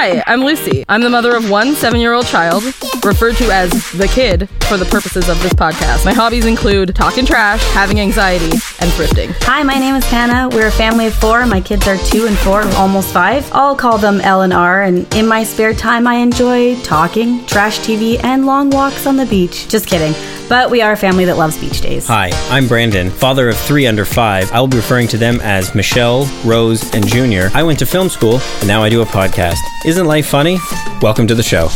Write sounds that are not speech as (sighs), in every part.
Hi, I'm Lucy. I'm the mother of one seven year old child, referred to as the kid for the purposes of this podcast. My hobbies include talking trash, having anxiety, and thrifting. Hi, my name is Hannah. We're a family of four. My kids are two and four, almost five. I'll call them L and R. And in my spare time, I enjoy talking, trash TV, and long walks on the beach. Just kidding. But we are a family that loves beach days. Hi, I'm Brandon, father of three under five. I will be referring to them as Michelle, Rose, and Junior. I went to film school, and now I do a podcast. Isn't life funny? Welcome to the show.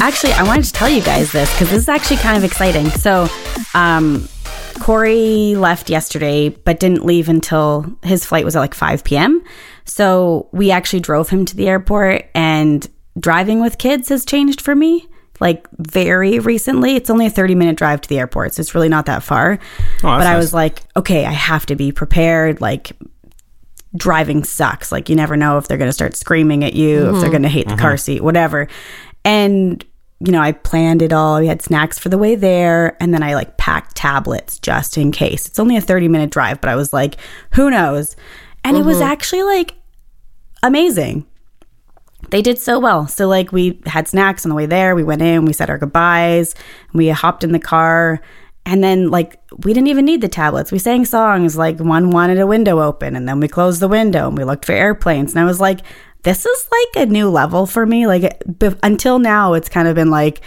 Actually, I wanted to tell you guys this because this is actually kind of exciting. So, um, Corey left yesterday, but didn't leave until his flight was at like 5 p.m. So we actually drove him to the airport, and driving with kids has changed for me. Like very recently, it's only a 30 minute drive to the airport, so it's really not that far. Oh, but I was like, okay, I have to be prepared. Like, driving sucks. Like, you never know if they're going to start screaming at you, if they're mm-hmm. going to hate the car mm-hmm. seat, whatever. And you know, I planned it all. We had snacks for the way there. And then I like packed tablets just in case. It's only a 30 minute drive, but I was like, who knows? And it was mm-hmm. actually like amazing. They did so well. So, like, we had snacks on the way there. We went in, we said our goodbyes, we hopped in the car. And then, like, we didn't even need the tablets. We sang songs. Like, one wanted a window open, and then we closed the window and we looked for airplanes. And I was like, this is like a new level for me. Like, until now, it's kind of been like,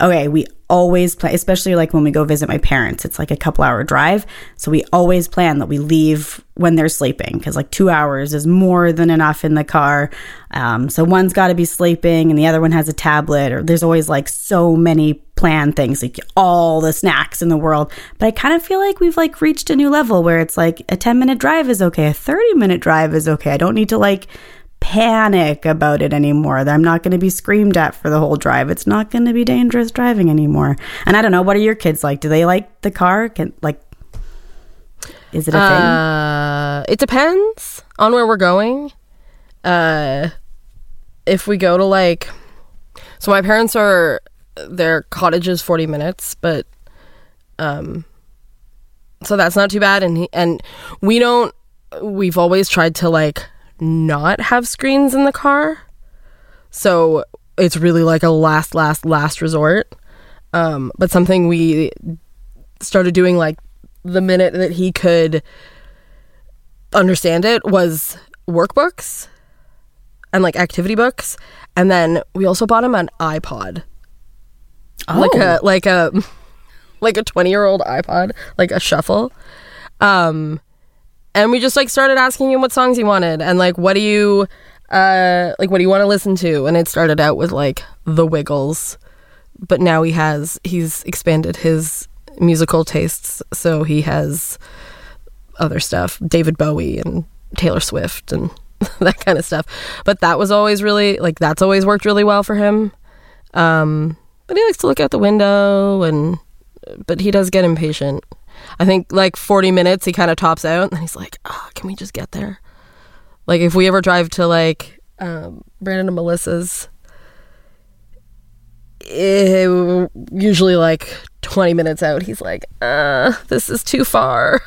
okay, we always plan, especially like when we go visit my parents, it's like a couple hour drive. So we always plan that we leave when they're sleeping because like two hours is more than enough in the car. Um, so one's got to be sleeping and the other one has a tablet, or there's always like so many planned things, like all the snacks in the world. But I kind of feel like we've like reached a new level where it's like a 10 minute drive is okay, a 30 minute drive is okay. I don't need to like panic about it anymore. I'm not going to be screamed at for the whole drive. It's not going to be dangerous driving anymore. And I don't know, what are your kids like? Do they like the car? Can like is it a thing? Uh, it depends on where we're going. Uh, if we go to like, so my parents are their cottage is forty minutes, but um, so that's not too bad. And he, and we don't. We've always tried to like not have screens in the car, so it's really like a last, last, last resort. Um, but something we started doing like the minute that he could understand it was workbooks and like activity books. And then we also bought him an iPod. Like a like a (laughs) like a 20 year old iPod like a shuffle. Um and we just like started asking him what songs he wanted and like what do you uh like what do you want to listen to? And it started out with like the wiggles. But now he has he's expanded his musical tastes. So he has other stuff. David bowie and taylor swift and (laughs) that kind of stuff. But that was always really like that's always worked really well for him. Um but he likes to look out the window and but he does get impatient i think like 40 minutes he kind of tops out and he's like oh, can we just get there like if we ever drive to like um, brandon and melissa's eh, usually like 20 minutes out he's like uh this is too far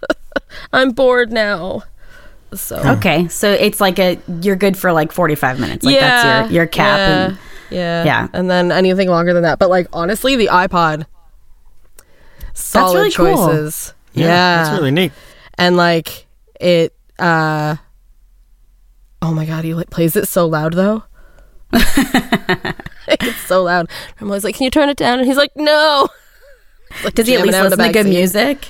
(laughs) i'm bored now so Okay, so it's like a you're good for like 45 minutes. Like yeah that's your your cap. yeah, And, yeah Yeah. and then anything longer than that but like honestly the ipod solid really cool. choices yeah, That's really neat. and like it uh oh my god he like plays it so loud though (laughs) it's so loud i'm always like can you turn it down and he's like no Like, does he at least out in the listen to good backseat. music?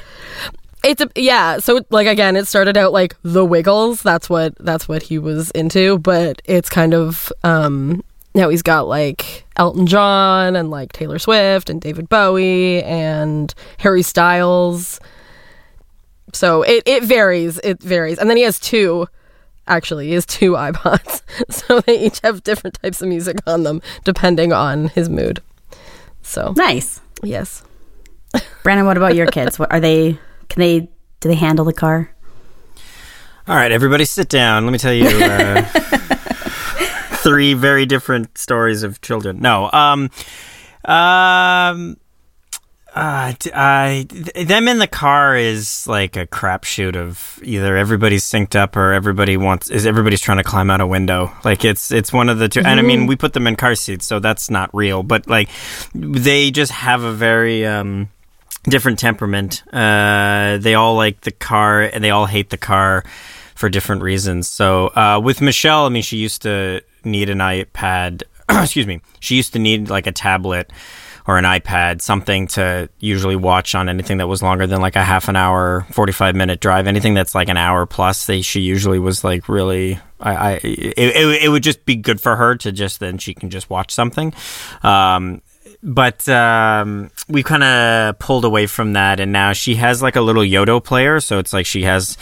It's a yeah. So like again, it started out like the Wiggles. That's what that's what he was into. But it's kind of um now he's got like Elton John and like Taylor Swift and David Bowie and Harry Styles. So it it varies. It varies. And then he has two. Actually, he has two (laughs) iPods, so they each have different types of music on them depending on his mood. So Nice. yes. Brandon, what about your (laughs) kids? What are they? Can they? Do they handle the car? All right, everybody, sit down. Let me tell you uh, (laughs) three very different stories of children. No, um, um, uh, I, them in the car is like a crapshoot of either everybody's synced up or everybody wants is everybody's trying to climb out a window. Like it's it's one of the 2 mm-hmm. And I mean, mm-hmm. we put them in car seats, so that's not real. But like, they just have a very um, different temperament. Uh, they all like the car, and they all hate the car for different reasons. So uh, with Michelle, I mean, she used to need an iPad. (clears throat) excuse me. She used to need like a tablet or an iPad, something to usually watch on anything that was longer than like a half an hour, 45 minute drive. Anything that's like an hour plus, they, she usually was like really, I, I it, it, it, would just be good for her to just then she can just watch something. Um, but um, we kind of pulled away from that, and now she has like a little Yoto player. So it's like she has,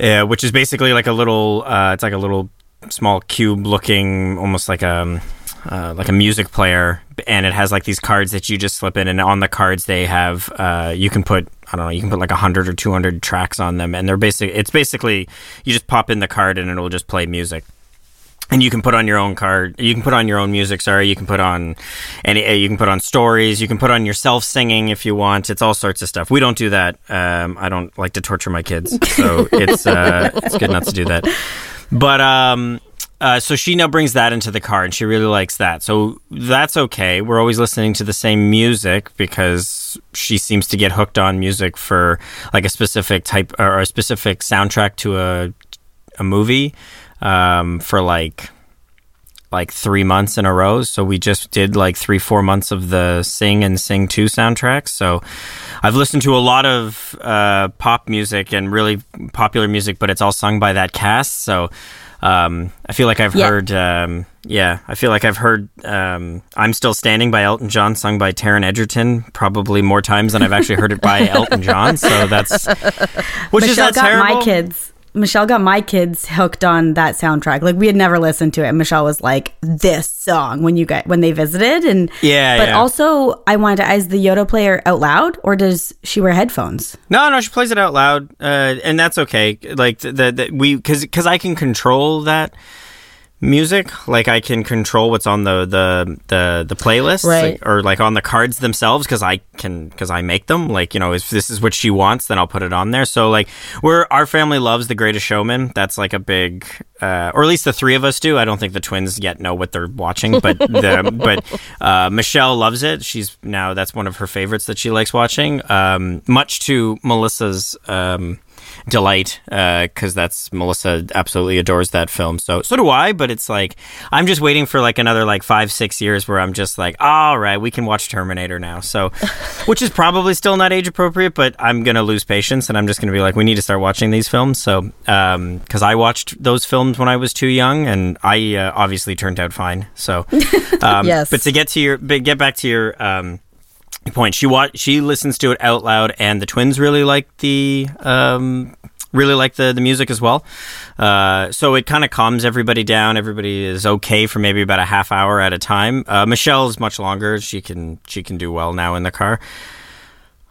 uh, which is basically like a little, uh, it's like a little small cube looking, almost like a um, uh, like a music player, and it has like these cards that you just slip in, and on the cards they have uh, you can put I don't know you can put like hundred or two hundred tracks on them, and they're basic. It's basically you just pop in the card and it'll just play music. And you can put on your own card. You can put on your own music. Sorry, you can put on any. You can put on stories. You can put on yourself singing if you want. It's all sorts of stuff. We don't do that. Um, I don't like to torture my kids, so (laughs) it's uh, it's good not to do that. But um, uh, so she now brings that into the car and she really likes that. So that's okay. We're always listening to the same music because she seems to get hooked on music for like a specific type or a specific soundtrack to a a movie um, for like like three months in a row. So we just did like three, four months of the Sing and Sing 2 soundtracks. So I've listened to a lot of uh, pop music and really popular music, but it's all sung by that cast. So um, I feel like I've yeah. heard, um, yeah, I feel like I've heard um, "I'm Still Standing" by Elton John, sung by Taron Egerton, probably more times than I've actually heard it by (laughs) Elton John. So that's which Michelle is that got terrible? my kids Michelle got my kids hooked on that soundtrack. Like we had never listened to it. And Michelle was like, "This song" when you get when they visited, and yeah. But yeah. also, I wanted to. Is the Yoto player out loud, or does she wear headphones? No, no, she plays it out loud, uh, and that's okay. Like the, the, the we because because I can control that music like i can control what's on the the the, the playlist right. like, or like on the cards themselves because i can because i make them. Like you know if this is what she wants then i'll put it on there. So like we're our family loves the greatest showman. That's like a big uh, or at least the three of us do. I don't think the twins yet know what they're watching but (laughs) the but uh, michelle loves it. She's now that's one of her favorites that she likes watching. Um, much to melissa's um, delight because uh, that's Melissa absolutely adores that film. So so do I. But it's like I'm just waiting for like another like five six years where I'm just like, all right, we can watch Terminator now. So (laughs) which is probably still not age appropriate, but I'm gonna lose patience and I'm just gonna be like, we need to start watching these films. So um, because um, I watched those films when I was too young and I uh, obviously turned out fine. So (laughs) um, yes, but to get to your but get back to your um, point. She watch she listens to it out loud, and the twins really like the um, really like the the music as well. Uh, so it kind of calms everybody down. Everybody is okay for maybe about a half hour at a time. Uh, Michelle is much longer. She can she can do well now in the car.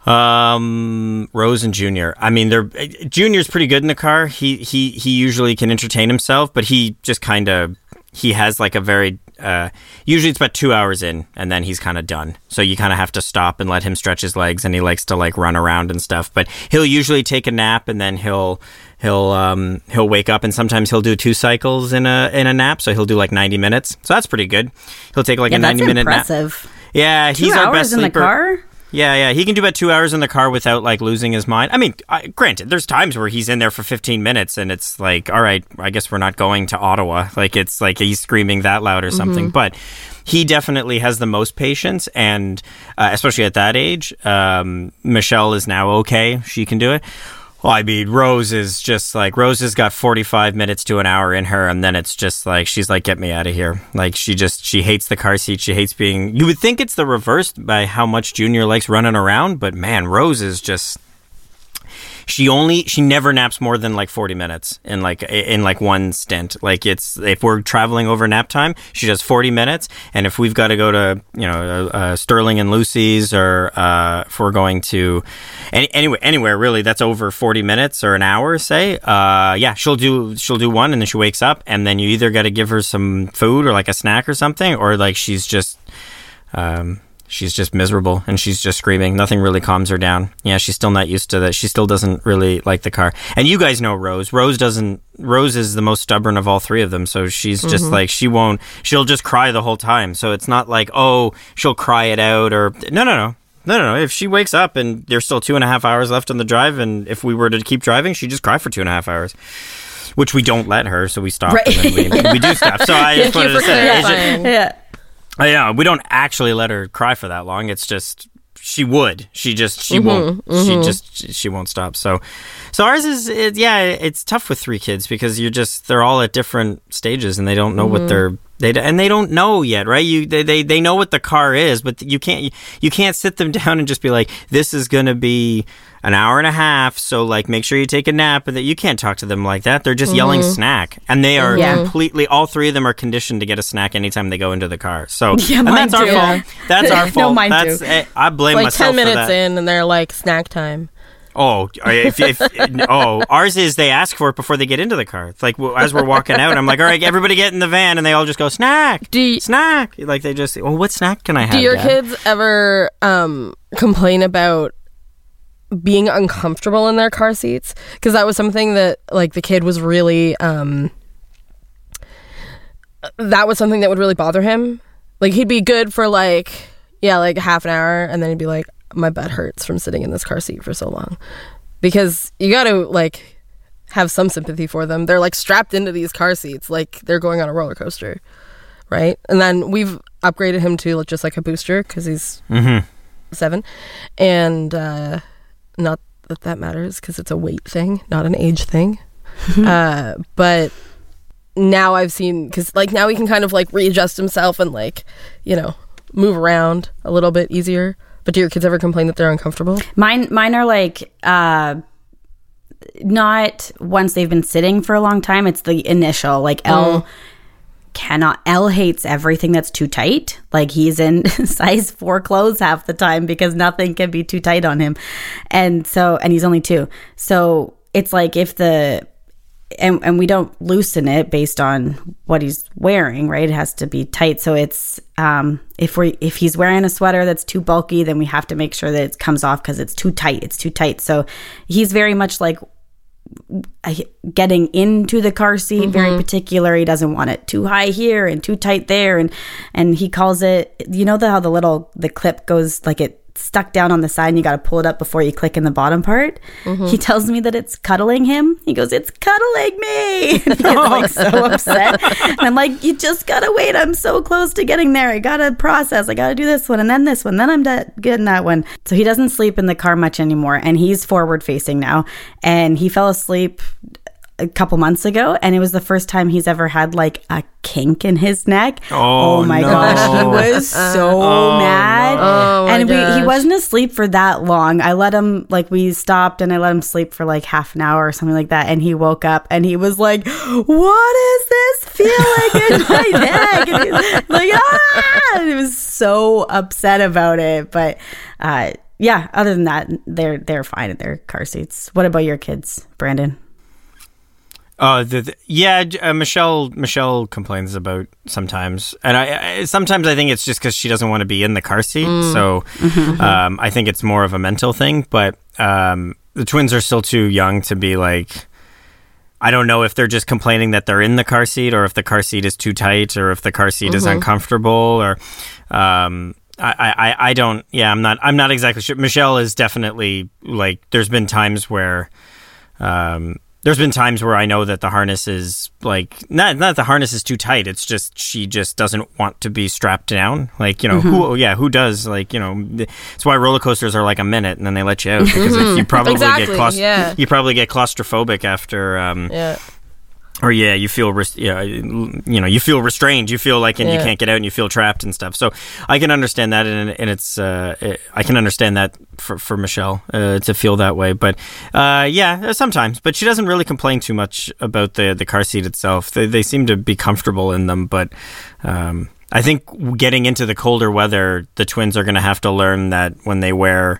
Um, Rose and Junior. I mean, they're Junior's pretty good in the car. He he he usually can entertain himself, but he just kind of he has like a very uh, usually it's about two hours in and then he's kind of done. So you kind of have to stop and let him stretch his legs and he likes to like run around and stuff. But he'll usually take a nap and then he'll he'll um, he'll wake up and sometimes he'll do two cycles in a in a nap so he'll do like 90 minutes. So that's pretty good. He'll take like yeah, a 90 minute impressive. nap yeah two he's hours our best in sleeper the car yeah, yeah, he can do about two hours in the car without like losing his mind. I mean, I, granted, there's times where he's in there for 15 minutes and it's like, all right, I guess we're not going to Ottawa. (laughs) Like it's like he's screaming that loud or something. Mm-hmm. But he definitely has the most patience, and uh, especially at that age, um, Michelle is now okay; she can do it. Well, I mean, Rose is just like Rose has got forty five minutes to an hour in her, and then it's just like she's like, "Get me out of here!" Like she just she hates the car seat. She hates being. You would think it's the reverse by how much Junior likes running around, but man, Rose is just she only she never naps more than like 40 minutes in like in like one stint. Like it's if we're traveling over nap time, she does 40 minutes, and if we've got to go to you know uh, Sterling and Lucy's or uh, if we're going to any, anywhere anywhere really that's over 40 minutes or an hour, say, uh, yeah, she'll do she'll do one, and then she wakes up, and then you either got to give her some food or like a snack or something, or like she's just um, she's just miserable and she's just screaming. Nothing really calms her down. Yeah, she's still not used to that. She still doesn't really like the car. And you guys know Rose. Rose doesn't. Rose is the most stubborn of all three of them. So she's just Mm-hmm. like she won't. She'll just cry the whole time. So it's not like oh she'll cry it out or no no no. No, no, no. If she wakes up and there's still two and a half hours left on the drive, and if we were to keep driving, she'd just cry for two and a half hours, which we don't let her, so we stop. Right. And then we, we do stop. So I (laughs) just wanted to say, just- Yeah. Uh, yeah, we don't actually let her cry for that long. It's just she would. She just she mm-hmm, won't. She mm-hmm. just she won't stop. So, so ours is it, yeah. It's tough with three kids because you're just they're all at different stages and they don't know what mm-hmm. they're they and they don't know yet, right? You they, they they know what the car is, but you can't you can't sit them (laughs) down and just be like, this is gonna be an hour and a half. So like, make sure you take a nap. And that you can't talk to them like that. They're just yelling snack, and they are Yeah. completely. All three of them are conditioned to get a snack anytime they go into the car. So (laughs) Yeah, and that's our fault. That's our (laughs) fault. No, mine that's too. eh, I blame like myself 10 minutes for that. in and they're like snack time Oh, if, if, (laughs) oh, ours is they ask for it before they get into the car. It's like well, as we're walking out, I'm like, all right, everybody get in the van, and they all just go snack, Do you- snack. Like they just, well, what snack can I have? do your Dad?" kids ever um complain about being uncomfortable in their car seats because that was something that like the kid was really um that was something that would really bother him. Like he'd be good for like yeah like half an hour and then he'd be like my butt hurts from sitting in this car seat for so long. Because you got to like have some sympathy for them. They're like strapped into these car seats like they're going on a roller coaster right? And then we've upgraded him to just like a booster because he's Mhm. seven. And uh not that that matters because it's a weight thing not an age thing. (laughs) Uh but now i've seen because like now he can kind of like readjust himself and like you know move around a little bit easier. But do your kids ever complain that they're uncomfortable? Mine mine are like uh not once they've been sitting for a long time. It's the initial like L cannot L hates everything that's too tight. Like he's in (laughs) size 4 clothes half the time because nothing can be too tight on him. And so and he's only 2. So it's like if the and and we don't loosen it based on what he's wearing, right? It has to be tight. So it's um if we if he's wearing a sweater that's too bulky, then we have to make sure that it comes off because it's too tight. It's too tight. So he's very much like getting into the car seat very mm-hmm. particular. He doesn't want it too high here and too tight there. And and he calls it you know the how the little the clip goes like it stuck down on the side and you got to pull it up before you click in the bottom part. Mm-hmm. He tells me that it's cuddling him. He goes it's cuddling me. (laughs) And he gets like oh. so upset. And i'm like you just gotta wait. I'm so close to getting there. I gotta process. I gotta do this one and then this one. Then i'm de- getting that one. So he doesn't sleep in the car much anymore and he's forward facing now. And he fell asleep a couple months ago and it was the first time he's ever had like a kink in his neck. Oh, my no. gosh he was (laughs) so mad. Oh, and we, he wasn't asleep for that long. I let him like we stopped and i let him sleep for like half an hour or something like that and he woke up and he was like what is this feeling in (laughs) my neck? And he was like ah! And he was so upset about it but uh yeah other than that they're they're fine in their car seats. What about your kids brandon Oh, the, the- yeah. Uh, Michelle Michelle complains about sometimes, and I, I sometimes I think it's just because she doesn't want to be in the car seat. So um, I think it's more of a mental thing. But um, the twins are still too young to be like. I don't know if they're just complaining that they're in the car seat, or if the car seat is too tight, or if the car seat is uncomfortable, or um, I, I, I don't. Yeah, I'm not. I'm not exactly sure. Michelle is definitely like. There's been times where um, there's been times where I know that the harness is like not not the harness is too tight. It's just she just doesn't want to be strapped down. Like you know who yeah who does like you know it's why roller coasters are like a minute and then they let you out because if you probably Exactly, get claust- yeah. you probably get claustrophobic after um, yeah or yeah, you feel yeah, you know, you feel restrained. You feel like and you can't get out, and you feel trapped and stuff. So I can understand that, and, and it's uh, it, I can understand that for for Michelle uh, to feel that way. But uh, yeah, sometimes. But she doesn't really complain too much about the the car seat itself. They they seem to be comfortable in them, but. Um, I think getting into the colder weather, the twins are going to have to learn that when they wear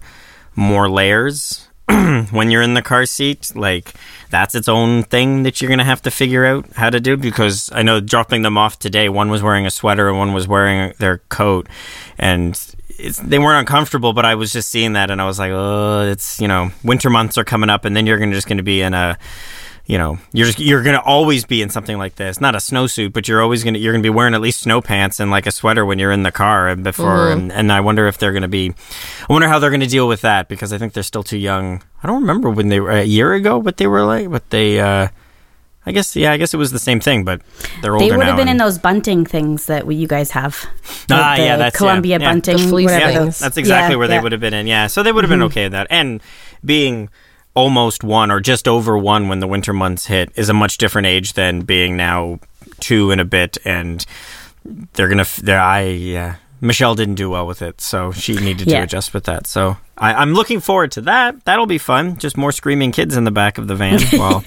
more layers (clears throat) when you're in the car seat, like that's its own thing that you're gonna have to figure out how to do. Because I know dropping them off today, one was wearing a sweater and one was wearing their coat, and they weren't uncomfortable. But I was just seeing that, and I was like, oh, it's you know, winter months are coming up, and then you're gonna just gonna be in a you know you're just you're gonna always be in something like this not a snowsuit but you're always gonna you're gonna be wearing at least snow pants and like a sweater when you're in the car and before and, and i wonder if they're gonna be i wonder how they're gonna deal with that because i think they're still too young i don't remember when they were a year ago what they were like but they uh i guess yeah i guess it was the same thing but they're older They would have been in those bunting things that we, you guys have. Ah, The yeah, that's- Columbia yeah. bunting. The fleece whatever yeah, that's exactly Yeah, where they yeah. Mm-hmm. would have been in. Yeah, so they would have been okay with that. And being almost one or just over one when the winter months hit is a much different age than being now two and a bit. And they're gonna. They're, I yeah. Michelle didn't do well with it, so she needed to adjust with that. So I, I'm looking forward to that. That'll be fun. Just more screaming kids in the back of the van. (laughs) Well,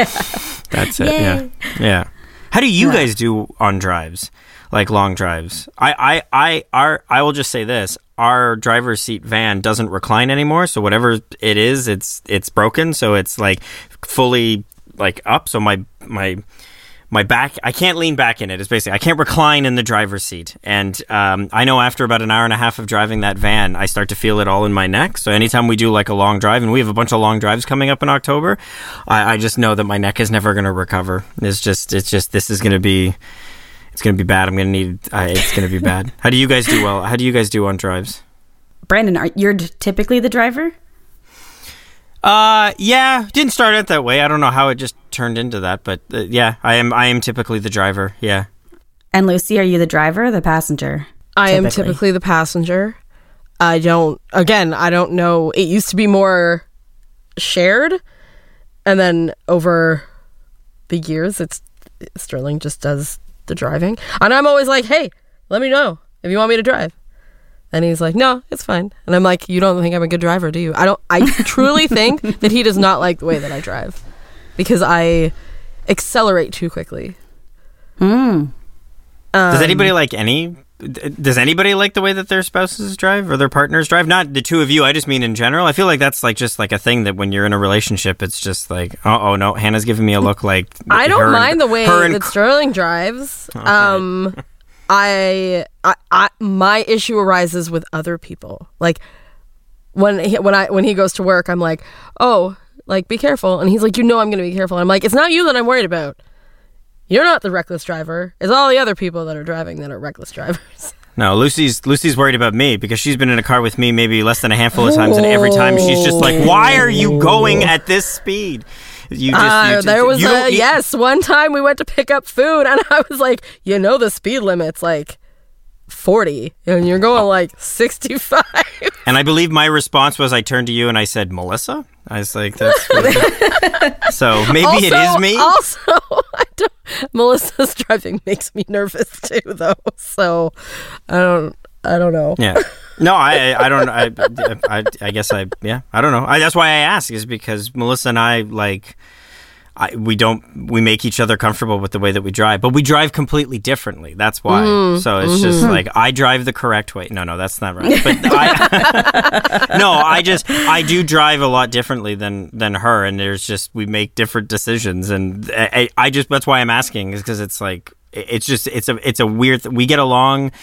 that's it. Yeah, yeah. How do you Yeah. guys do on drives, like long drives? I, I, I, our, I will just say this: our driver's seat van doesn't recline anymore. So whatever it is, it's it's broken. So it's like fully like up. So my my my back i can't lean back in it it's basically i can't recline in the driver's seat and um, i know after about an hour and a half of driving that van i start to feel it all in my neck so anytime we do like a long drive and we have a bunch of long drives coming up in october i, I just know that my neck is never going to recover it's just it's just this is going to be it's going to be bad i'm going to need uh, it's going to be bad how do you guys do well how do you guys do on drives Brandon, are you're typically the driver? uh yeah didn't start out that way i don't know how it just turned into that but uh, yeah i am i am typically the driver yeah And Lucy, are you the driver or the passenger? I am Typically. typically the passenger. I don't, again, I don't know. It used to be more shared. And then over the years, it's Sterling just does the driving. And I'm always like, hey, let me know if you want me to drive. And he's like, no, it's fine. And I'm like, you don't think I'm a good driver, do you? I don't, I (laughs) truly think that he does not like the way that I drive because I accelerate too quickly. Hmm. Does anybody like any? Does anybody like the way that their spouses drive or their partners drive? Not the two of you. I just mean in general. I feel like that's like just like a thing that when you're in a relationship, it's just like, oh, oh no, Hannah's giving me a look like. (laughs) I don't and- mind the way and that Sterling drives. Um, I, I, I, my issue arises with other people. Like when he, when I when he goes to work, I'm like, oh, like be careful, and he's like, you know, I'm going to be careful. And I'm like, it's not you that I'm worried about. You're not the reckless driver. It's all the other people that are driving that are reckless drivers. (laughs) No, Lucy's Lucy's worried about me because she's been in a car with me maybe less than a handful of times, and every time she's just like, "Why are you going at this speed?" You just, Uh, you just there was a don't e- yes. One time we went to pick up food, and (laughs) I was like, you know, the speed limit's like forty, and you're going like sixty-five. And I believe my response was I turned to you and I said, Melissa? I was like, that's (laughs) so maybe it is me. Also, (laughs) I don't, Melissa's driving makes me nervous too, though. So I don't, I don't know. Yeah. No, I, I I don't, I, I, I guess I, yeah, I don't know. I, that's why I ask is because Melissa and I, like, I, we don't, we make each other comfortable with the way that we drive, but we drive completely differently. That's why. Mm-hmm. So it's mm-hmm. just like, I drive the correct way. No, no, that's not right. But I, (laughs) no, I just, I do drive a lot differently than, than her. And there's just, we make different decisions. And I, I just, that's why I'm asking is because it's like, it's just, it's a, it's a weird, th- we get along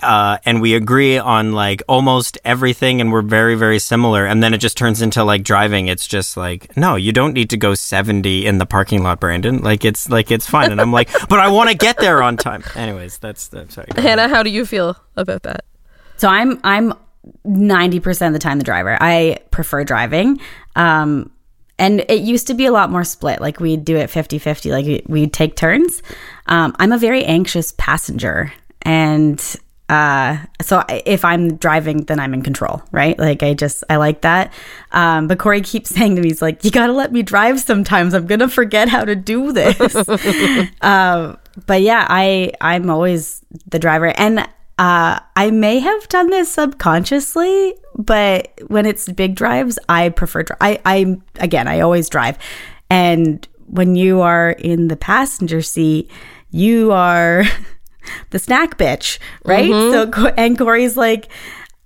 uh, and we agree on like almost everything and we're very very similar and then it just turns into like driving it's just like no you don't need to go 70 in the parking lot brandon like it's like it's fine and i'm like (laughs) but i want to get there on time anyways that's the sorry go ahead. Hannah, how do you feel about that? So I'm I'm ninety percent of the time the driver. I prefer driving. Um, and it used to be a lot more split. Like we'd do it 50-50, like we'd take turns. Um, I'm a very anxious passenger, and uh so if i'm driving then i'm in control right? Like i just i like that. Um but corey keeps (laughs) saying to me he's like you gotta let me drive sometimes. I'm gonna forget how to do this. (laughs) Um but yeah i i'm always the driver. And uh i may have done this subconsciously but when it's big drives i prefer dri- i i again i always drive. And when you are in the passenger seat you are (laughs) the snack bitch, right? So and Corey's like,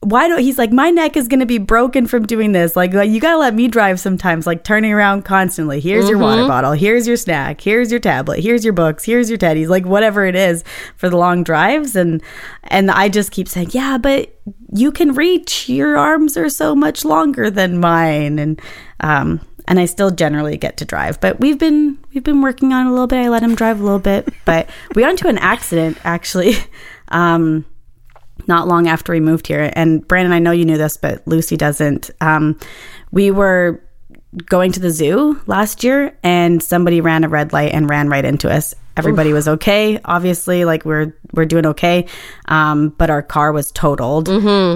why don't he's like, my neck is gonna be broken from doing this. Like, like, you gotta let me drive sometimes, like turning around constantly. Here's your water bottle, here's your snack, here's your tablet, here's your books, here's your teddies, like whatever it is for the long drives. And and I just keep saying, Yeah, but you can reach. Your arms are so much longer than mine. And um and I still generally get to drive. But we've been we've been working on it a little bit. I let him drive a little bit, (laughs) but we got into an accident actually. (laughs) Um, not long after we moved here. And Brandon, I know you knew this, but Lucy doesn't. Um, we were going to the zoo last year, and somebody ran a red light and ran right into us. Everybody was okay, obviously, like we're we're doing okay, um, but our car was totaled,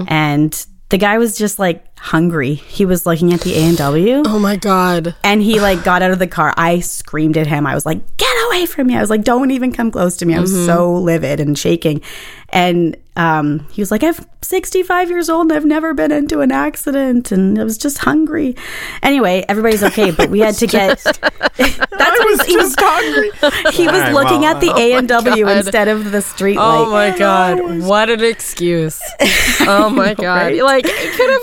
and the guy was just like hungry. He was looking at the A and W. Oh my god. And he like got out of the car. I screamed at him. I was like, "Get away from me!" I was like, "Don't even come close to me." I was so livid and shaking. And um, he was like, "I'm 65 years old and I've never been into an accident, and I was just hungry." Anyway, everybody's okay, (laughs) but we had to get. (laughs) That's what he was. (laughs) hungry. He was All right, looking well, at the A and W instead of the street Oh light. my god. What an excuse. Oh my god. right? Like it could have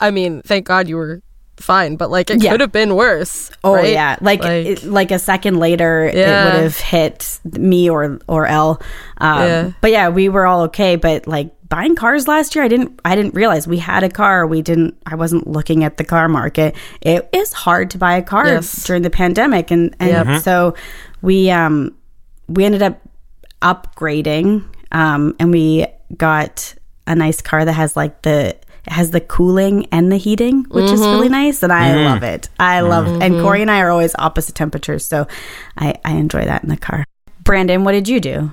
I mean, thank God you were fine, but like it Yeah. could have been worse. Oh right? yeah, like Like- like, like a second later, Yeah. it would have hit me or or L. Um, Yeah. But yeah, we were all okay. But like buying cars last year, I didn't I didn't realize we had a car. We didn't. I wasn't looking at the car market. It is hard to buy a car Yes. during the pandemic, and and Yep. so we um we ended up upgrading um and we got a nice car that has like the it has the cooling and the heating which is really nice and i love it i love It. and corey and i are always opposite temperatures so i i enjoy that in the car brandon what did you do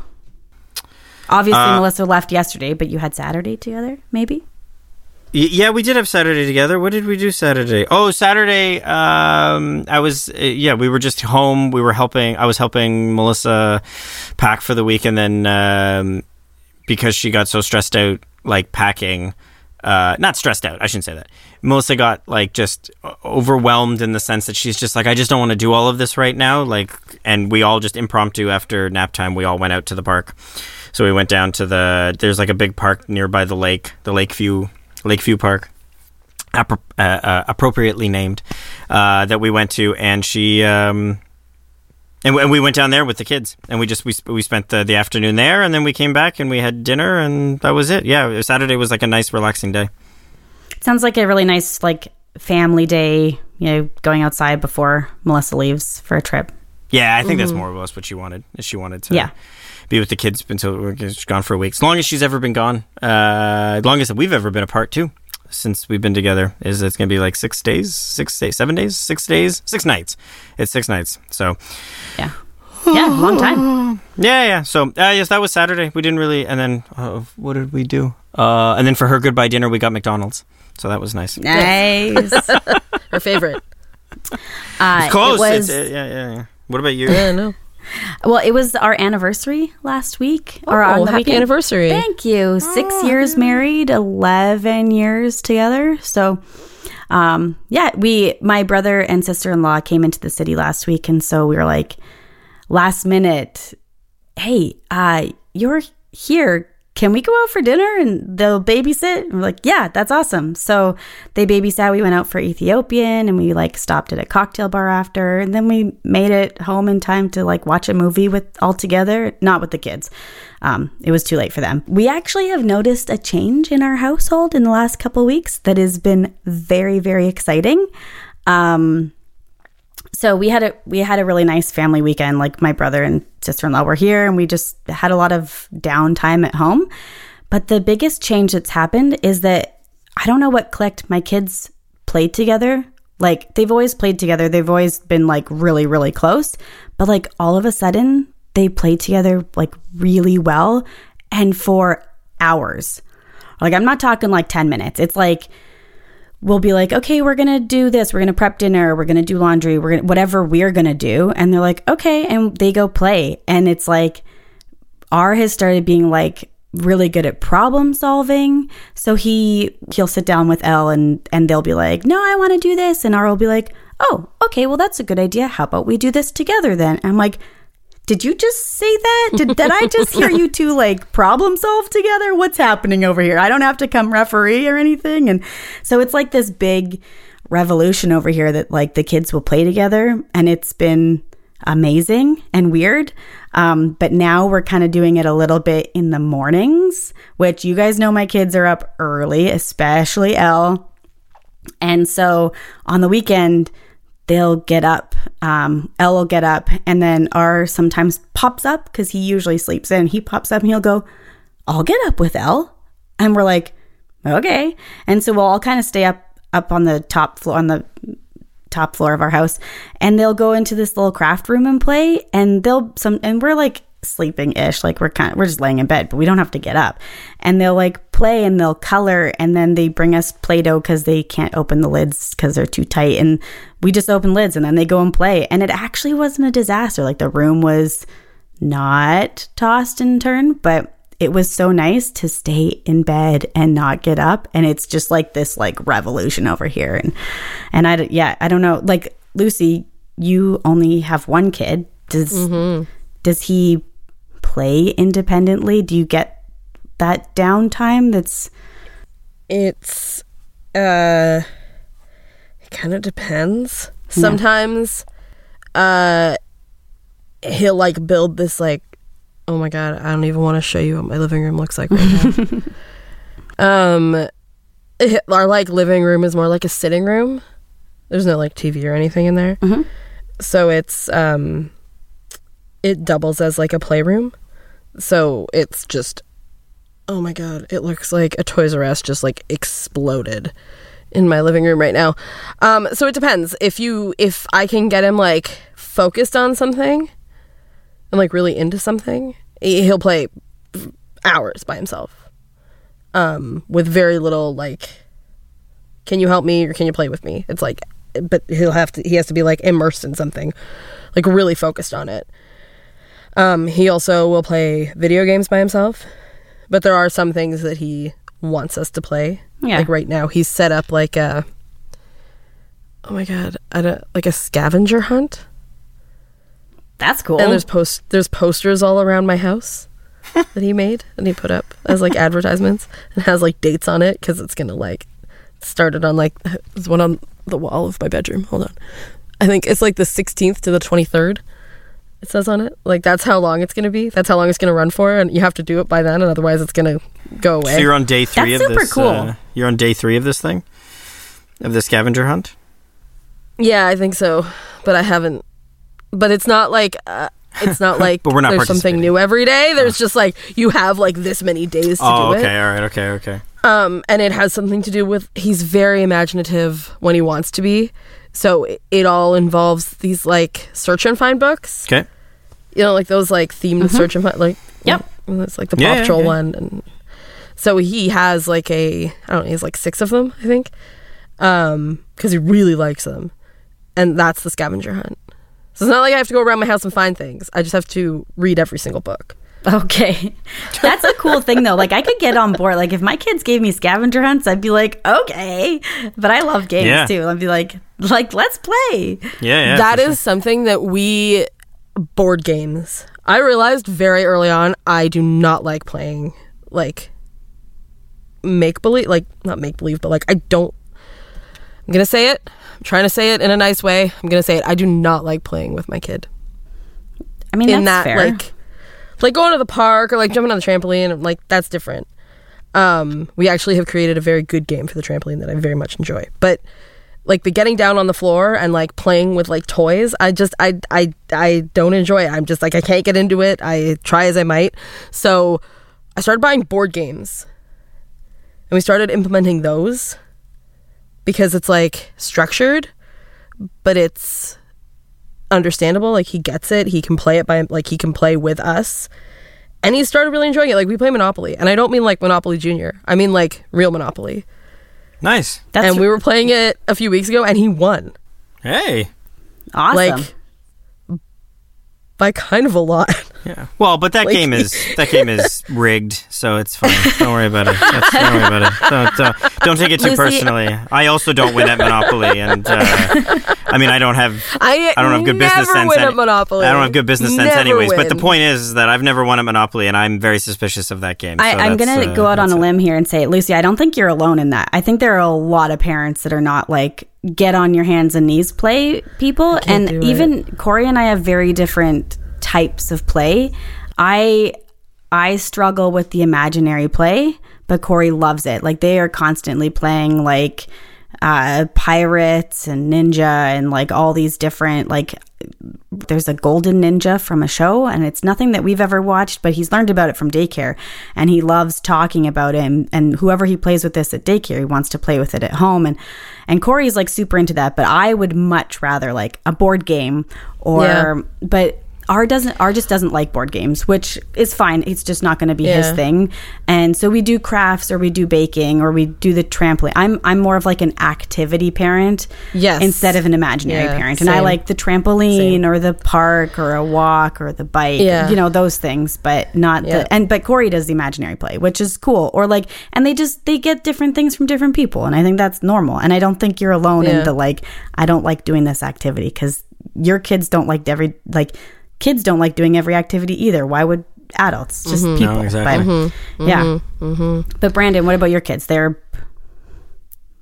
obviously melissa left yesterday but you had saturday together maybe Y- Yeah, we did have Saturday together. What did we do Saturday? Oh, Saturday. Um, I was. Uh, yeah, we were just home. We were helping. I was helping Melissa pack for the week, and then um, because she got so stressed out, like packing. Uh, not stressed out. I shouldn't say that. Melissa got like just overwhelmed in the sense that she's just like, I just don't want to do all of this right now. Like, and we all just impromptu after nap time, we all went out to the park. So we went down to the. There's like a big park nearby the lake, the Lakeview Lakeview Park, appro- uh, uh, appropriately named, uh, that we went to, and she. Um, and, we- and we went down there with the kids, and we just we, we spent the, the afternoon there, and then we came back and we had dinner, and that was it. Yeah, Saturday was like a nice, relaxing day. sounds like a really nice like family day you know going outside before melissa leaves for a trip Yeah, I think that's more or less what she wanted. Is she wanted to Yeah. be with the kids until we're she's gone for a week. As long as she's ever been gone, uh, as long as we've ever been apart too, since we've been together, is it's gonna be like six days, six days, seven days, six days, six nights. It's six nights. So yeah yeah long time (sighs) yeah, yeah. So uh, yes, that was Saturday. We didn't really, and then uh, what did we do? Uh, and then for her goodbye dinner, we got McDonald's. So that was nice. nice (laughs) Her favorite. Uh, Close. It was, It's- uh, yeah, yeah, yeah. What about you? Yeah, no. Well, it was our anniversary last week. or Oh, on happy weekend. anniversary. Thank you. Six years married, eleven years together. So, um, yeah, we, my brother and sister in law came into the city last week, and so we were like, last minute, hey, uh, you're here. Can we go out for dinner and they'll babysit? We're like, yeah, that's awesome. So they babysat. We went out for Ethiopian and we like stopped at a cocktail bar after. And then we made it home in time to like watch a movie with all together, not with the kids. Um, it was too late for them. We actually have noticed a change in our household in the last couple weeks that has been very, very exciting. Um, so we had a we had a really nice family weekend. Like my brother and sister-in-law were here and we just had a lot of downtime at home. But the biggest change that's happened is that i don't know what clicked. My kids played together. Like they've always played together. They've always been like really really close. But like all of a sudden they played together like really well and for hours. Like I'm not talking like 10 minutes. It's like we'll be like, "Okay, we're going to do this. We're going to prep dinner, we're going to do laundry, we're going to whatever we're going to do." And they're like, "Okay." And they go play. And it's like R has started being like really good at problem solving. So he he'll sit down with L and and they'll be like, "No, I want to do this." And R will be like, "Oh, okay, well that's a good idea. How about we do this together then?" And I'm like, "Did you just say that? Did, did I just hear you two like problem solve together? What's happening over here? I don't have to come referee or anything." And so it's like this big revolution over here that like the kids will play together and it's been amazing and weird. Um, but now we're kind of doing it a little bit in the mornings, which you guys know my kids are up early, especially L. And so on the weekend, they'll get up. Um, L will get up, and then R sometimes pops up because he usually sleeps in. He pops up and he'll go, I'll get up with L. And we're like, okay. And so we'll all kind of stay up up on the top floor on the top floor of our house and they'll go into this little craft room and play and they'll some and we're like sleeping ish like we're kind of we're just laying in bed but we don't have to get up. And they'll like play and they'll color and then they bring us play-doh because they can't open the lids because they're too tight and we just open lids and then they go and play. And it actually wasn't a disaster. Like the room was not tossed and turned but it was so nice to stay in bed and not get up and it's just like this like revolution over here. And and i yeah i don't know. Like lucy you only have one kid. Does mm-hmm. Does he play independently do you get that downtime that's It's uh it kind of depends. Sometimes uh he'll like build this like oh my god, I don't even want to show you what my living room looks like right now. (laughs) um it- our like living room is more like a sitting room. There's no like TV or anything in there. Mhm. So it's um it doubles as like a playroom. So it's just oh my god, it looks like a Toys R Us just like exploded in my living room right now. Um, so it depends. If you if I can get him like focused on something and like really into something, he- he'll play hours by himself. Um, with very little like can you help me or can you play with me? It's like but he'll have to he has to be like immersed in something, like really focused on it. Um, he also will play video games by himself, but there are some things that he wants us to play. Yeah. Like right now, he's set up like a oh my god, I don't, like a scavenger hunt, that's cool and there's post there's posters all around my house (laughs) that he made and he put up as like advertisements and has like dates on it because it's gonna like started on like there's one on the wall of my bedroom. Hold on, I think it's like the 16th to the 23rd. It says on it like that's how long it's gonna be. That's how long it's gonna run for, and you have to do it by then, and otherwise it's gonna go away. So you're on day three That's of super this. cool. uh, you're on day three of this thing, of the scavenger hunt. Yeah, I think so, but I haven't. But it's not like uh, it's not (laughs) like But we're not there's something new every day. There's just like you have like this many days to Oh, do okay, it. all right, okay, okay. Um, and it has something to do with he's very imaginative when he wants to be. So it, it all involves these like search and find books. Okay. You know, like those like themed search and find like Yep. well, It's like the Yeah, Paw yeah, Patrol yeah. one, and so he has like a I don't know, he has like six of them, I think, um, because he really likes them, and that's the scavenger hunt. So it's not like I have to go around my house and find things. I just have to read every single book. Okay. (laughs) That's a cool thing though. Like I could get on board. Like if my kids gave me scavenger hunts, I'd be like, okay. But I love games Yeah. too. I'd be like, (laughs) like, let's play. Yeah, yeah. that for is something that we board games. I realized very early on I do not like playing like make believe like not make believe but like I don't I'm going to say it. I'm trying to say it in a nice way. I'm going to say it. I do not like playing with my kid. I mean, in that's that fair. like like going to the park or like jumping on the trampoline like that's different um we actually have created a very good game for the trampoline that i very much enjoy but like the getting down on the floor and like playing with like toys i just i i i don't enjoy it. I'm just like i can't get into it. I try as i might. So i started buying board games. And we started implementing those because it's like structured but it's understandable. Like he gets it. He can play it by like he can play with us. And he started really enjoying it. Like we play Monopoly, and I don't mean like Monopoly Junior. I mean like real Monopoly. Nice. That's and we were playing it a few weeks ago, and he won Hey. awesome. like by kind of a lot. (laughs) Yeah. Well, but that Like- game is that game is (laughs) rigged, so it's fine. Don't worry about it. That's, don't worry about it. Don't, don't, don't take it too Lucy- personally. I also don't win at Monopoly, and uh, I mean, I don't have I I don't have good business sense. win any- at Monopoly. I don't have good business sense Never anyways. But the point is that I've never won at Monopoly, and I'm very suspicious of that game. I, so I'm going to uh, go out on that's a it. limb here and say, Lucy, I don't think you're alone in that. I think there are a lot of parents that are not like get on your hands and knees play people. And do it. even Corey and I have very different types of play. I I struggle with the imaginary play, but Corey loves it. Like they are constantly playing like uh pirates and ninja and like all these different like there's a golden ninja from a show and it's nothing that we've ever watched but he's learned about it from daycare and he loves talking about it and, and whoever he plays with this at daycare he wants to play with it at home and and corey's like super into that but i would much rather like a board game or Yeah. but R doesn't R just doesn't like board games, which is fine. It's just not going to be his thing. And so we do crafts or we do baking or we do the trampoline. I'm I'm more of like an activity parent Yes. instead of an imaginary Yeah, parent. And I like the trampoline or the park or a walk or the bike. Yeah. You know, those things, but not Yeah. the and but Corey does the imaginary play, which is cool. Or like and they just they get different things from different people. And I think that's normal. And I don't think you're alone Yeah. in the like, I don't like doing this activity because your kids don't like every like kids don't like doing every activity either. Why would adults just Mm-hmm. people? No, exactly. But, Yeah. But Brandon, what about your kids? They're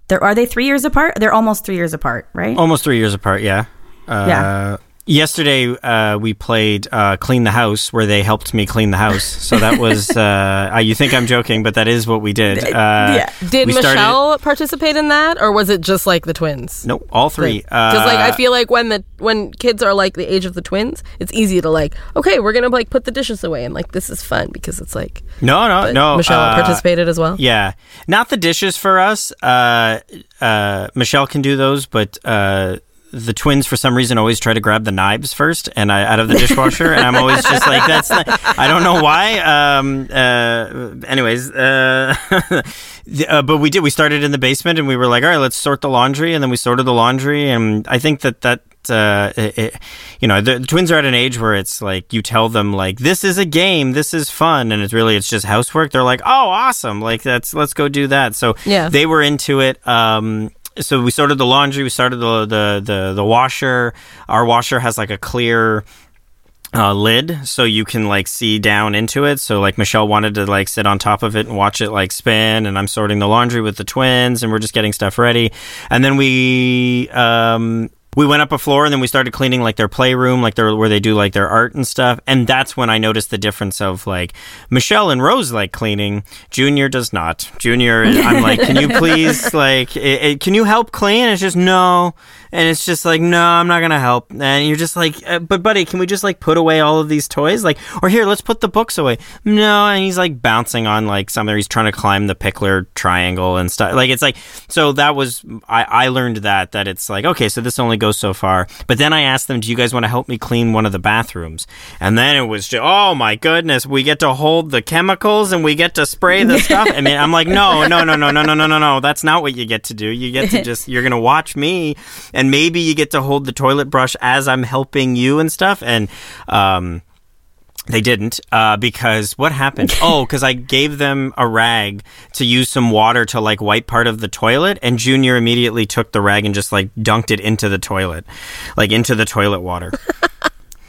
they're are they three years apart? They're almost three years apart, right? Almost three years apart, yeah. Uh, Yeah. Yesterday, uh, we played uh, Clean the House, where they helped me clean the house. So that (laughs) was, uh, uh, you think I'm joking, but that is what we did. Uh, yeah. Did we started- Michelle participate in that, or was it just like the twins? no all three. Because like I feel like when the when kids are like the age of the twins, it's easy to like okay, we're gonna like put the dishes away and like this is fun because it's like No, no, but no. Michelle uh, participated as well. Yeah, not the dishes for us. Uh, uh, Michelle can do those, but uh, the twins, for some reason, always try to grab the knives first and I, out of the dishwasher, and I'm always just like, that's. Not, (laughs) I don't know why. Um, uh, anyways, uh, (laughs) the- uh, but we did. We started in the basement, and we were like, all right, let's sort the laundry, and then we sorted the laundry, and I think that that. Uh, it, it- you know, the, the twins are at an age where it's like you tell them like this is a game, this is fun, and it's really it's just housework. They're like, oh, awesome, like that's let's go do that. So Yeah. they were into it. Um, so we sorted the laundry, we started the the the, the washer. Our washer has like a clear uh, lid so you can like see down into it so like michelle wanted to like sit on top of it and watch it like spin and i'm sorting the laundry with the twins and we're just getting stuff ready and then we um we went up a floor and then we started cleaning like their playroom like their where they do like their art and stuff. And that's when i noticed the difference of like michelle and rose like cleaning. Junior does not. Junior (laughs) i'm like can you please like it, it, can you help clean? It's just no. And it's just like no i'm not gonna help. And you're just like uh, but buddy can we just like put away all of these toys? Like or here let's put the books away. No. And he's like bouncing on like something he's trying to climb the Pikler triangle and stuff. Like it's like so that was i i learned that that it's like okay so this only goes so far. But then i asked them do you guys want to help me clean one of the bathrooms? And then it was just oh my goodness we get to hold the chemicals and we get to spray the (laughs) stuff. I mean i'm like no no no no no no no no no that's not what you get to do. You get to just you're gonna watch me and maybe you get to hold the toilet brush as i'm helping you and stuff. And um they didn't uh, because what happened? (laughs) Oh, because I gave them a rag to use some water to like wipe part of the toilet, and Junior immediately took the rag and just like dunked it into the toilet, like into the toilet water. (laughs)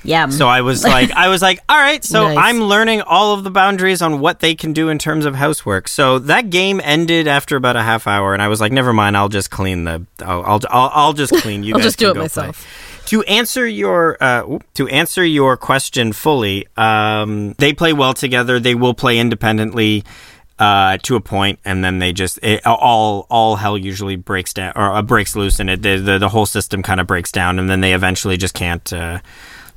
Yeah. So I was like, I was like, all right. So Nice. I'm learning all of the boundaries on what they can do in terms of housework. So that game ended after about a half hour, and I was like, never mind. I'll just clean the. I'll I'll I'll, I'll just clean. You (laughs) I'll guys just do it myself. play. To answer your uh, to answer your question fully, um, they play well together. They will play independently. Uh, to a point, and then they just it, all all hell usually breaks down or uh, breaks loose, and it the, the the whole system kind of breaks down, and then they eventually just can't. Uh,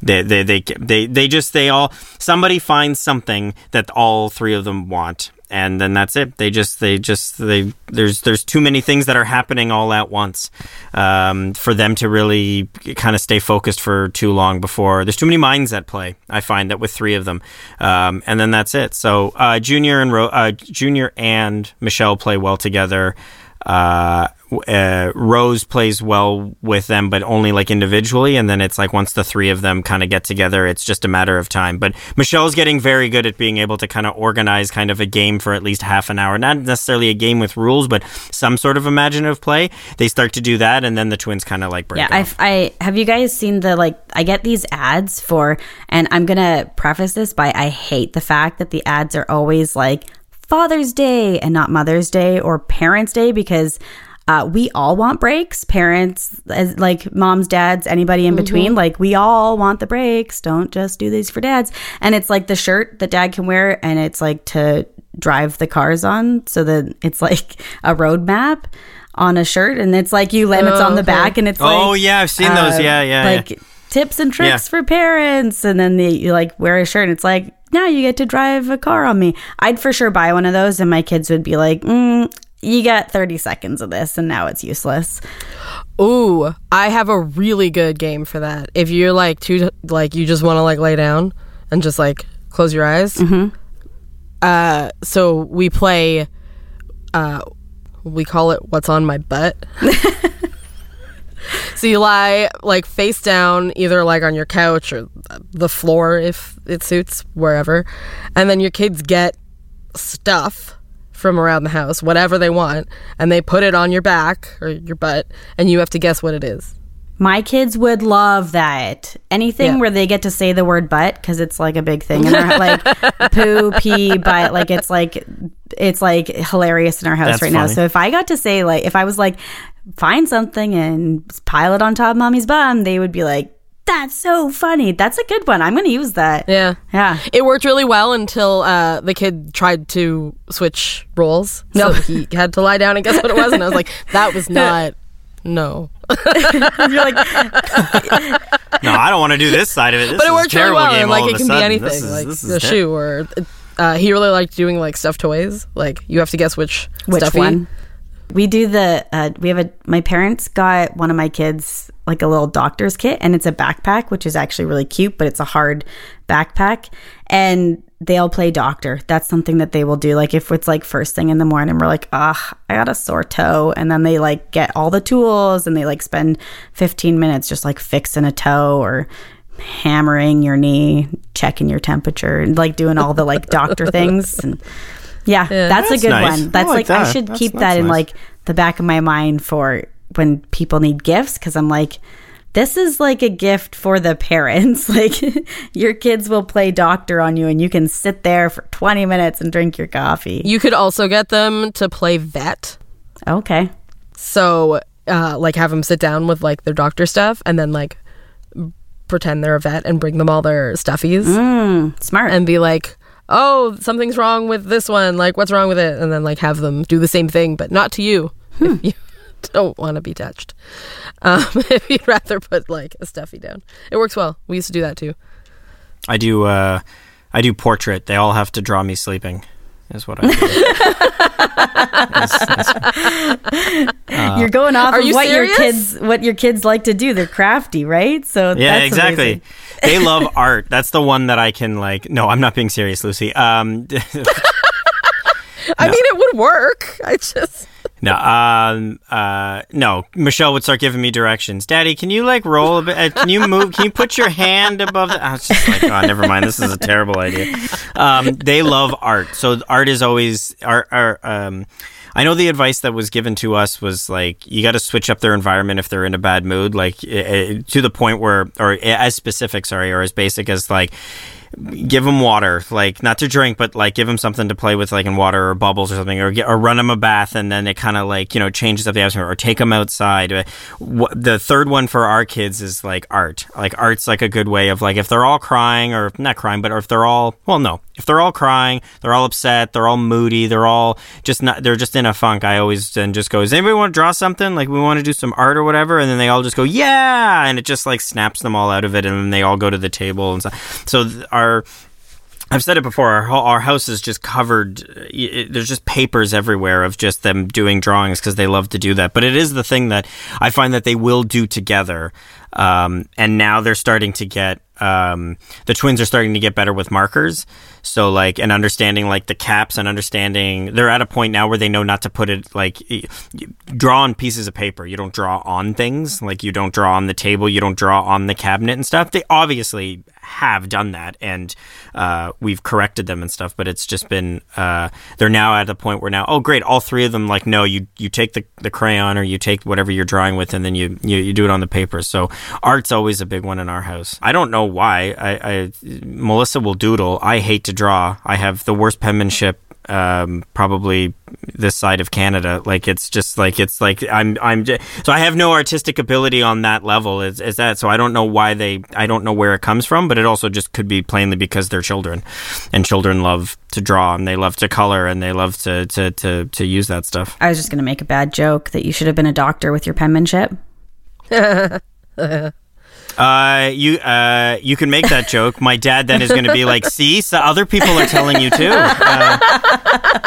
they, they they they they just they all somebody finds something that all three of them want and then that's it. They just they just they there's there's too many things that are happening all at once um, for them to really kind of stay focused for too long before there's too many minds at play. I find that with three of them, um, and then that's it. So uh, Junior and Ro- uh, Junior and Michelle play well together. Uh, uh, Rose plays well with them, but only like individually. And then it's like once the three of them kind of get together, it's just a matter of time. But Michelle's getting very good at being able to kind of organize kind of a game for at least half an hour. Not necessarily a game with rules, but some sort of imaginative play. They start to do that, and then the twins kind of like break. Yeah, I have you guys seen the like I get these ads for, and I'm gonna preface this by I hate the fact that the ads are always like Father's Day and not Mother's Day or Parents' Day because uh, we all want breaks. Parents, as, like moms, dads, anybody in between, like we all want the breaks. Don't just do these for dads. And it's like the shirt that dad can wear, and it's like to drive the cars on, so that it's like (laughs) a road map on a shirt, and it's like you limits Oh, on the okay. back, and it's like oh yeah, I've seen those. uh, Yeah, yeah, like yeah. Tips and tricks Yeah. for parents and then they, you like wear a shirt and it's like now you get to drive a car on me i'd for sure buy one of those and my kids would be like mm, you got 30 seconds of this and now it's useless Ooh, I have a really good game for that. If you're like too like you just want to like lay down and just like close your eyes. Mm-hmm. Uh, so we play. Uh, we call it "What's on My Butt." (laughs) so you lie like face down, either like on your couch or the floor if it suits wherever, and then your kids get stuff from around the house, whatever they want, and they put it on your back or your butt, and you have to guess what it is. My kids would love that anything Yeah. where they get to say the word butt because it's like a big thing and they're like (laughs) poo pee butt like it's like it's like hilarious in our house That's right now so if i got to say like if i was like find something and pile it on top of mommy's bum they would be like that's so funny that's a good one i'm gonna use that Yeah. yeah It worked really well until uh, the kid tried to switch roles. So he had to lie down and guess what it was. And I was like, (laughs) that was not, no. (laughs) you're like (laughs) No, I don't want to do this side of it. This But it a worked really well. And like, it a can be anything. This is- like this is the ter- shoe or uh, he really liked doing like stuffed toys. Like you have to guess which, which stuffy. one we do the uh, we have a my parents got one of my kids like a little doctor's kit and it's a backpack which is actually really cute but it's a hard backpack and they'll play doctor that's something that they will do like if it's like first thing in the morning we're like ah i got a sore toe and then they like get all the tools and they like spend 15 minutes just like fixing a toe or hammering your knee checking your temperature and like doing all the like doctor (laughs) things and yeah, that's, That's a good nice. one. That's I like like, I should That's- keep that that's in nice. like the back of my mind for when people need gifts because I'm like, this is like a gift for the parents. (laughs) Like your kids will play doctor on you and you can sit there for 20 minutes and drink your coffee. You could also get them to play vet. Okay. So, uh, like, have them sit down with like their doctor stuff and then like pretend they're a vet and bring them all their stuffies Mm, smart. and be like, "Oh, something's wrong with this one. Like, what's wrong with it?" And then like have them do the same thing, but not to you. (laughs) You don't want to be touched, um, (laughs) if you'd rather put like a stuffy down, it works well. We used to do that too. I do. Uh, I do portrait. They all have to draw me sleeping. Is what I do. (laughs) You're going off are of you what your serious? kids what your kids like to do. They're crafty, right? So yeah, that's exactly. they (laughs) love art. That's the one that I can like. No, I'm not being serious, Lucy. Um, I mean, it would work. I just no, um, uh, no. Michelle would start giving me directions. Daddy, can you like roll a bit? Uh, can you move? Can you put your hand above? The-? I was just like, oh, never mind. This is a terrible idea. Um, they love art, so art is always art. art um, I know the advice that was given to us was like you got to switch up their environment if they're in a bad mood, like uh, to the point where, or as specific, sorry, or as basic as like give them water, like not to drink, but like give them something to play with, like in water or bubbles or something, or get, or run them a bath, and then it kind of like you know changes up the atmosphere, or take them outside. Uh, The third one for our kids is like art. Like art's like a good way of like if they're all crying or not crying, but if they're all well, no, if they're all crying, they're all upset, they're all moody, they're all just not, they're just in a funk. I always then just go, does anybody want to draw something? Like we want to do some art or whatever, and then they all just go, yeah, and it just like snaps them all out of it, and then they all go to the table and stuff. So th- our I've said it before. Our our house is just covered. it- There's just papers everywhere of just them doing drawings because they love to do that. But it is the thing that I find that they will do together. Um, and now they're starting to get um, the twins are starting to get better with markers. So like and understanding like the caps and understanding they're at a point now where they know not to put it like draw on pieces of paper. You don't draw on things like you don't draw on the table. You don't draw on the cabinet and stuff. They obviously have done that and uh, we've corrected them and stuff. But it's just been uh, they're now at the point where now oh great all three of them like no you you take the, the crayon or you take whatever you're drawing with and then you, you you do it on the paper. So art's always a big one in our house. I don't know why. I, I Melissa will doodle. I hate to draw. I have the worst penmanship um, probably this side of Canada. Like it's just like it's like I'm I'm j- so I have no artistic ability on that level. Is is that so? I don't know why they. I don't know where it comes from, but it also just could be plainly because they're children, and children love to draw and they love to color and they love to to to, to use that stuff. I was just going to make a bad joke that you should have been a doctor with your penmanship. (laughs) Uh, you uh, you can make that joke. My dad then is going to be like, (laughs) "See, so other people are telling you too." (laughs) Uh,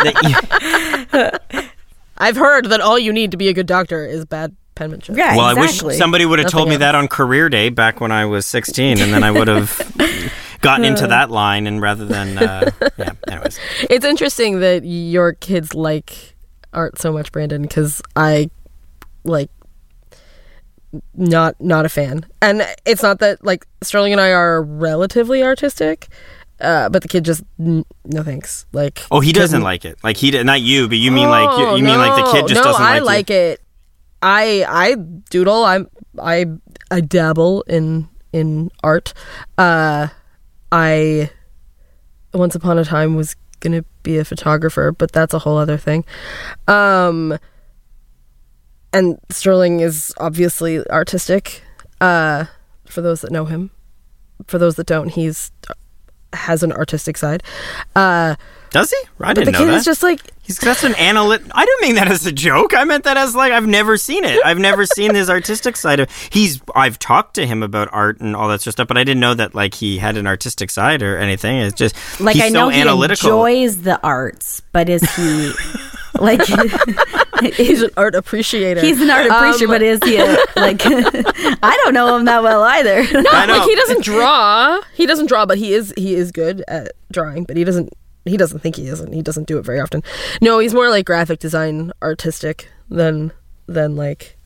that you- (laughs) I've heard that all you need to be a good doctor is bad penmanship. Yeah, well, I wish somebody would have told me Nothing that on career day back when I was 16, and then I would have gotten into that line. And rather than, uh, yeah, anyways, It's interesting that your kids like art so much, Brandon, because I like not not a fan. And it's not that like Sterling and I are relatively artistic, uh, but the kid just n- no thanks. Like oh, he doesn't like it. Like he, did not you, but you mean like you, Oh, you mean like the kid just no, doesn't I like, like it. I I doodle. I'm I I dabble in in art. Uh, I once upon a time was gonna be a photographer, but that's a whole other thing. Um, and Sterling is obviously artistic. Uh, for those that know him, for those that don't, he's has an artistic side. Uh, Does he? I but the didn't know kid that. is just like He's that's an analytic. I didn't mean that as a joke. I meant that as like I've never seen it. I've never seen his artistic side of. He's. I've talked to him about art and all that sort of stuff, but I didn't know that like he had an artistic side or anything. It's just like he's I know so he analytical. enjoys the arts, but is he like (laughs) (laughs) (laughs) he's an art appreciator. he's an art appreciator? Um, but is he a, (laughs) like (laughs) I don't know him that well either. No, like he doesn't draw. He doesn't draw, but he is he is good at drawing. But he doesn't he doesn't think he isn't. He doesn't do it very often. No, he's more like graphic design artistic than than like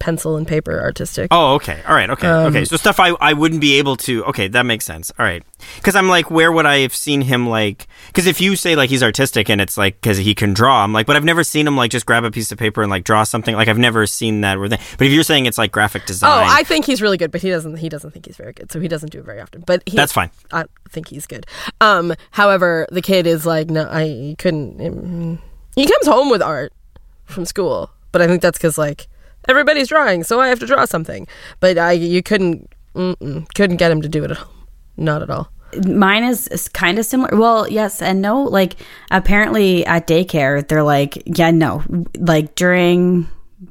pencil and paper artistic. Oh, okay. All right. Okay. Um, okay. So stuff I, I wouldn't be able to. Okay, that makes sense. All right. Because I'm like, where would I have seen him like? Because if you say like he's artistic and it's like because he can draw, I'm like, but I've never seen him like just grab a piece of paper and like draw something. Like I've never seen that. Or thing. But if you're saying it's like graphic design, Oh, I think he's really good, but he doesn't. He doesn't think he's very good, so he doesn't do it very often. But he, That's fine. I think he's good. Um, however, the kid is like, no, I couldn't. mm, He comes home with art from school, but I think that's because like everybody's drawing, so I have to draw something. But I, you couldn't, couldn't get him to do it at home. Not at all. Mine is, is kind of similar. Well, yes and no. Like apparently at daycare, they're like, yeah, no. Like during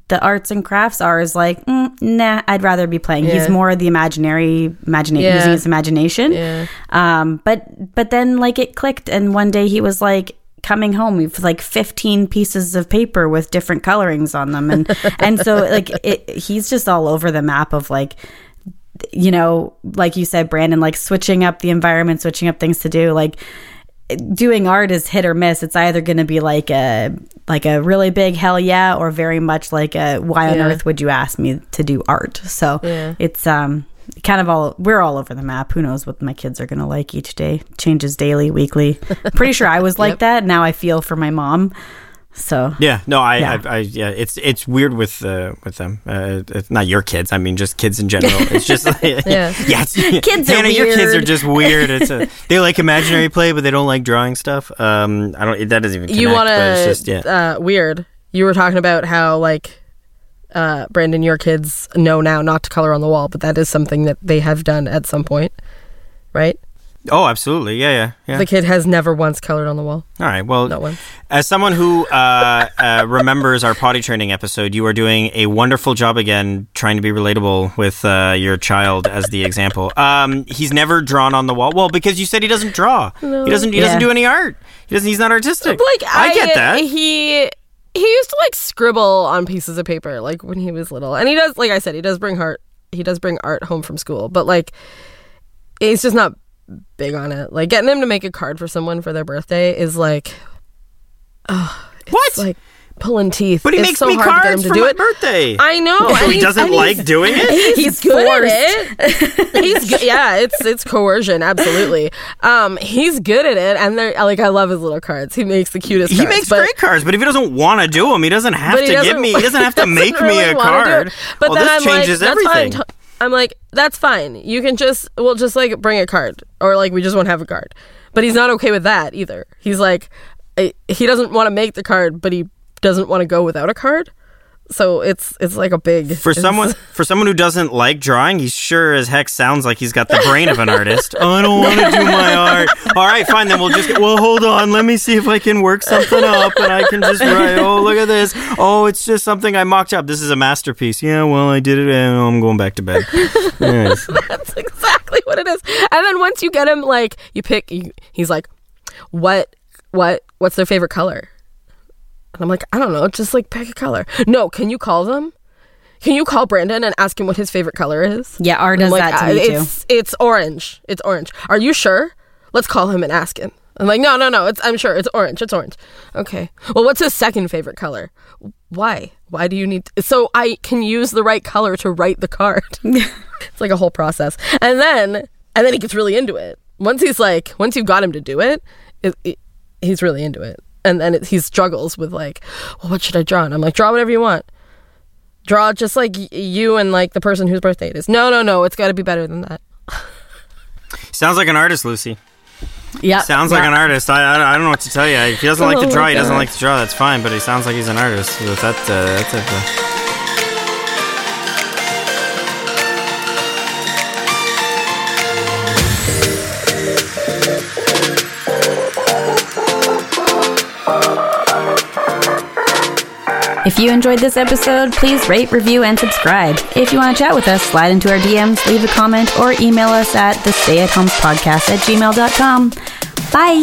the arts and crafts, ours like, mm, nah, I'd rather be playing. Yeah. He's more the imaginary, imagina- Yeah. using his imagination. Yeah. Um, but but then like it clicked, and one day he was like coming home with like 15 pieces of paper with different colorings on them and (laughs) and so like it, he's just all over the map of like you know like you said brandon like switching up the environment switching up things to do like doing art is hit or miss it's either going to be like a like a really big hell yeah or very much like a why on Yeah. earth would you ask me to do art so Yeah. it's um kind of all we're all over the map who knows what my kids are going to like each day changes daily weekly pretty sure i was (laughs) like Yep. that now i feel for my mom so Yeah, no, I, Yeah. I, I, yeah, it's it's weird with uh, with them. Uh, it's not your kids. I mean, just kids in general. (laughs) It's just like, (laughs) yeah, Yeah. yeah. It's, Kids are Hannah, your kids are just weird. It's a, they like imaginary play, but they don't like drawing stuff. Um, I don't. That doesn't even. Connect, you want to? just yeah. uh, weird you were talking about how like uh, brandon your kids know now not to color on the wall but that is something that they have done at some point right Oh, absolutely. Yeah, yeah, yeah. The kid has never once colored on the wall. All right. Well, Not once. as someone who uh, uh, remembers our potty training episode, you are doing a wonderful job again trying to be relatable with uh, your child as the example. Um, he's never drawn on the wall. Well, because you said he doesn't draw. He doesn't. He doesn't do any art. He doesn't. He's not artistic. Like I, get that. He he used to like scribble on pieces of paper like when he was little, and he does. Like I said, he does bring art. He does bring art home from school, but like he's just not big on it. Like getting him to make a card for someone for their birthday is like what? it's like pulling teeth. but he It's makes so me hard to get cards him to for do my it. birthday. I know. So and he doesn't like doing it. He's, good at it. he's good. Yeah, it's it's coercion, absolutely. Um, he's good at it, and they're like I love his little cards. He makes the cutest. He cards, makes but- great cards, but if he doesn't want to do them, he doesn't have to give doesn't- me. He doesn't have to (laughs) make doesn't me really a card. But well, then this I'm changes like, everything. That's fine. I'm like, that's fine. You can just, we'll just like bring a card, or like we just won't have a card. But he's not okay with that either. He's like, I- he doesn't want to make the card, but he doesn't want to go without a card. So it's it's like a big For someone (laughs) for someone who doesn't like drawing, he sure as heck sounds like he's got the brain of an artist. oh, I don't want to do my art. All right, fine. Then we'll just. Well, hold on. Let me see if I can work something up, and I can just write. Oh, look at this. Oh, it's just something I mocked up. This is a masterpiece. Yeah. Well, I did it, and I'm going back to bed. (laughs) Yes. That's exactly what it is. And then once you get him, like you pick, you, he's like, "What, what, what's their favorite color?" And I'm like, "I don't know. Just like pick a color." No, can you call them? Can you call Brandon and ask him what his favorite color is? Yeah, R does I'm that to "Uh, me too. it's, It's orange. It's orange. Are you sure? Let's call him and ask him. I'm like, no, no, no. It's I'm sure it's orange. It's orange. Okay. Well, what's his second favorite color? Why? Why do you need? so I can use the right color to write the card. (laughs) it's like a whole process, and then and then he gets really into it. Once he's like, once you've got him to do it, it, it he's really into it. And then it, he struggles with like, well, what should I draw? And I'm like, draw whatever you want. Draw just like you and like the person whose birthday it is. No, no, no. It's got to be better than that. (laughs) Sounds like an artist, Lucy. Yeah, Sounds like an artist. I, I, I don't know what to tell you. If he doesn't like Oh to draw, he doesn't like to draw. That's fine. But he sounds like he's an artist. But that, uh, that's it. uh, If you enjoyed this episode, please rate, review, and subscribe. If you want to chat with us, slide into our DMs, leave a comment, or email us at the stay at home podcast at gmail.com. Bye.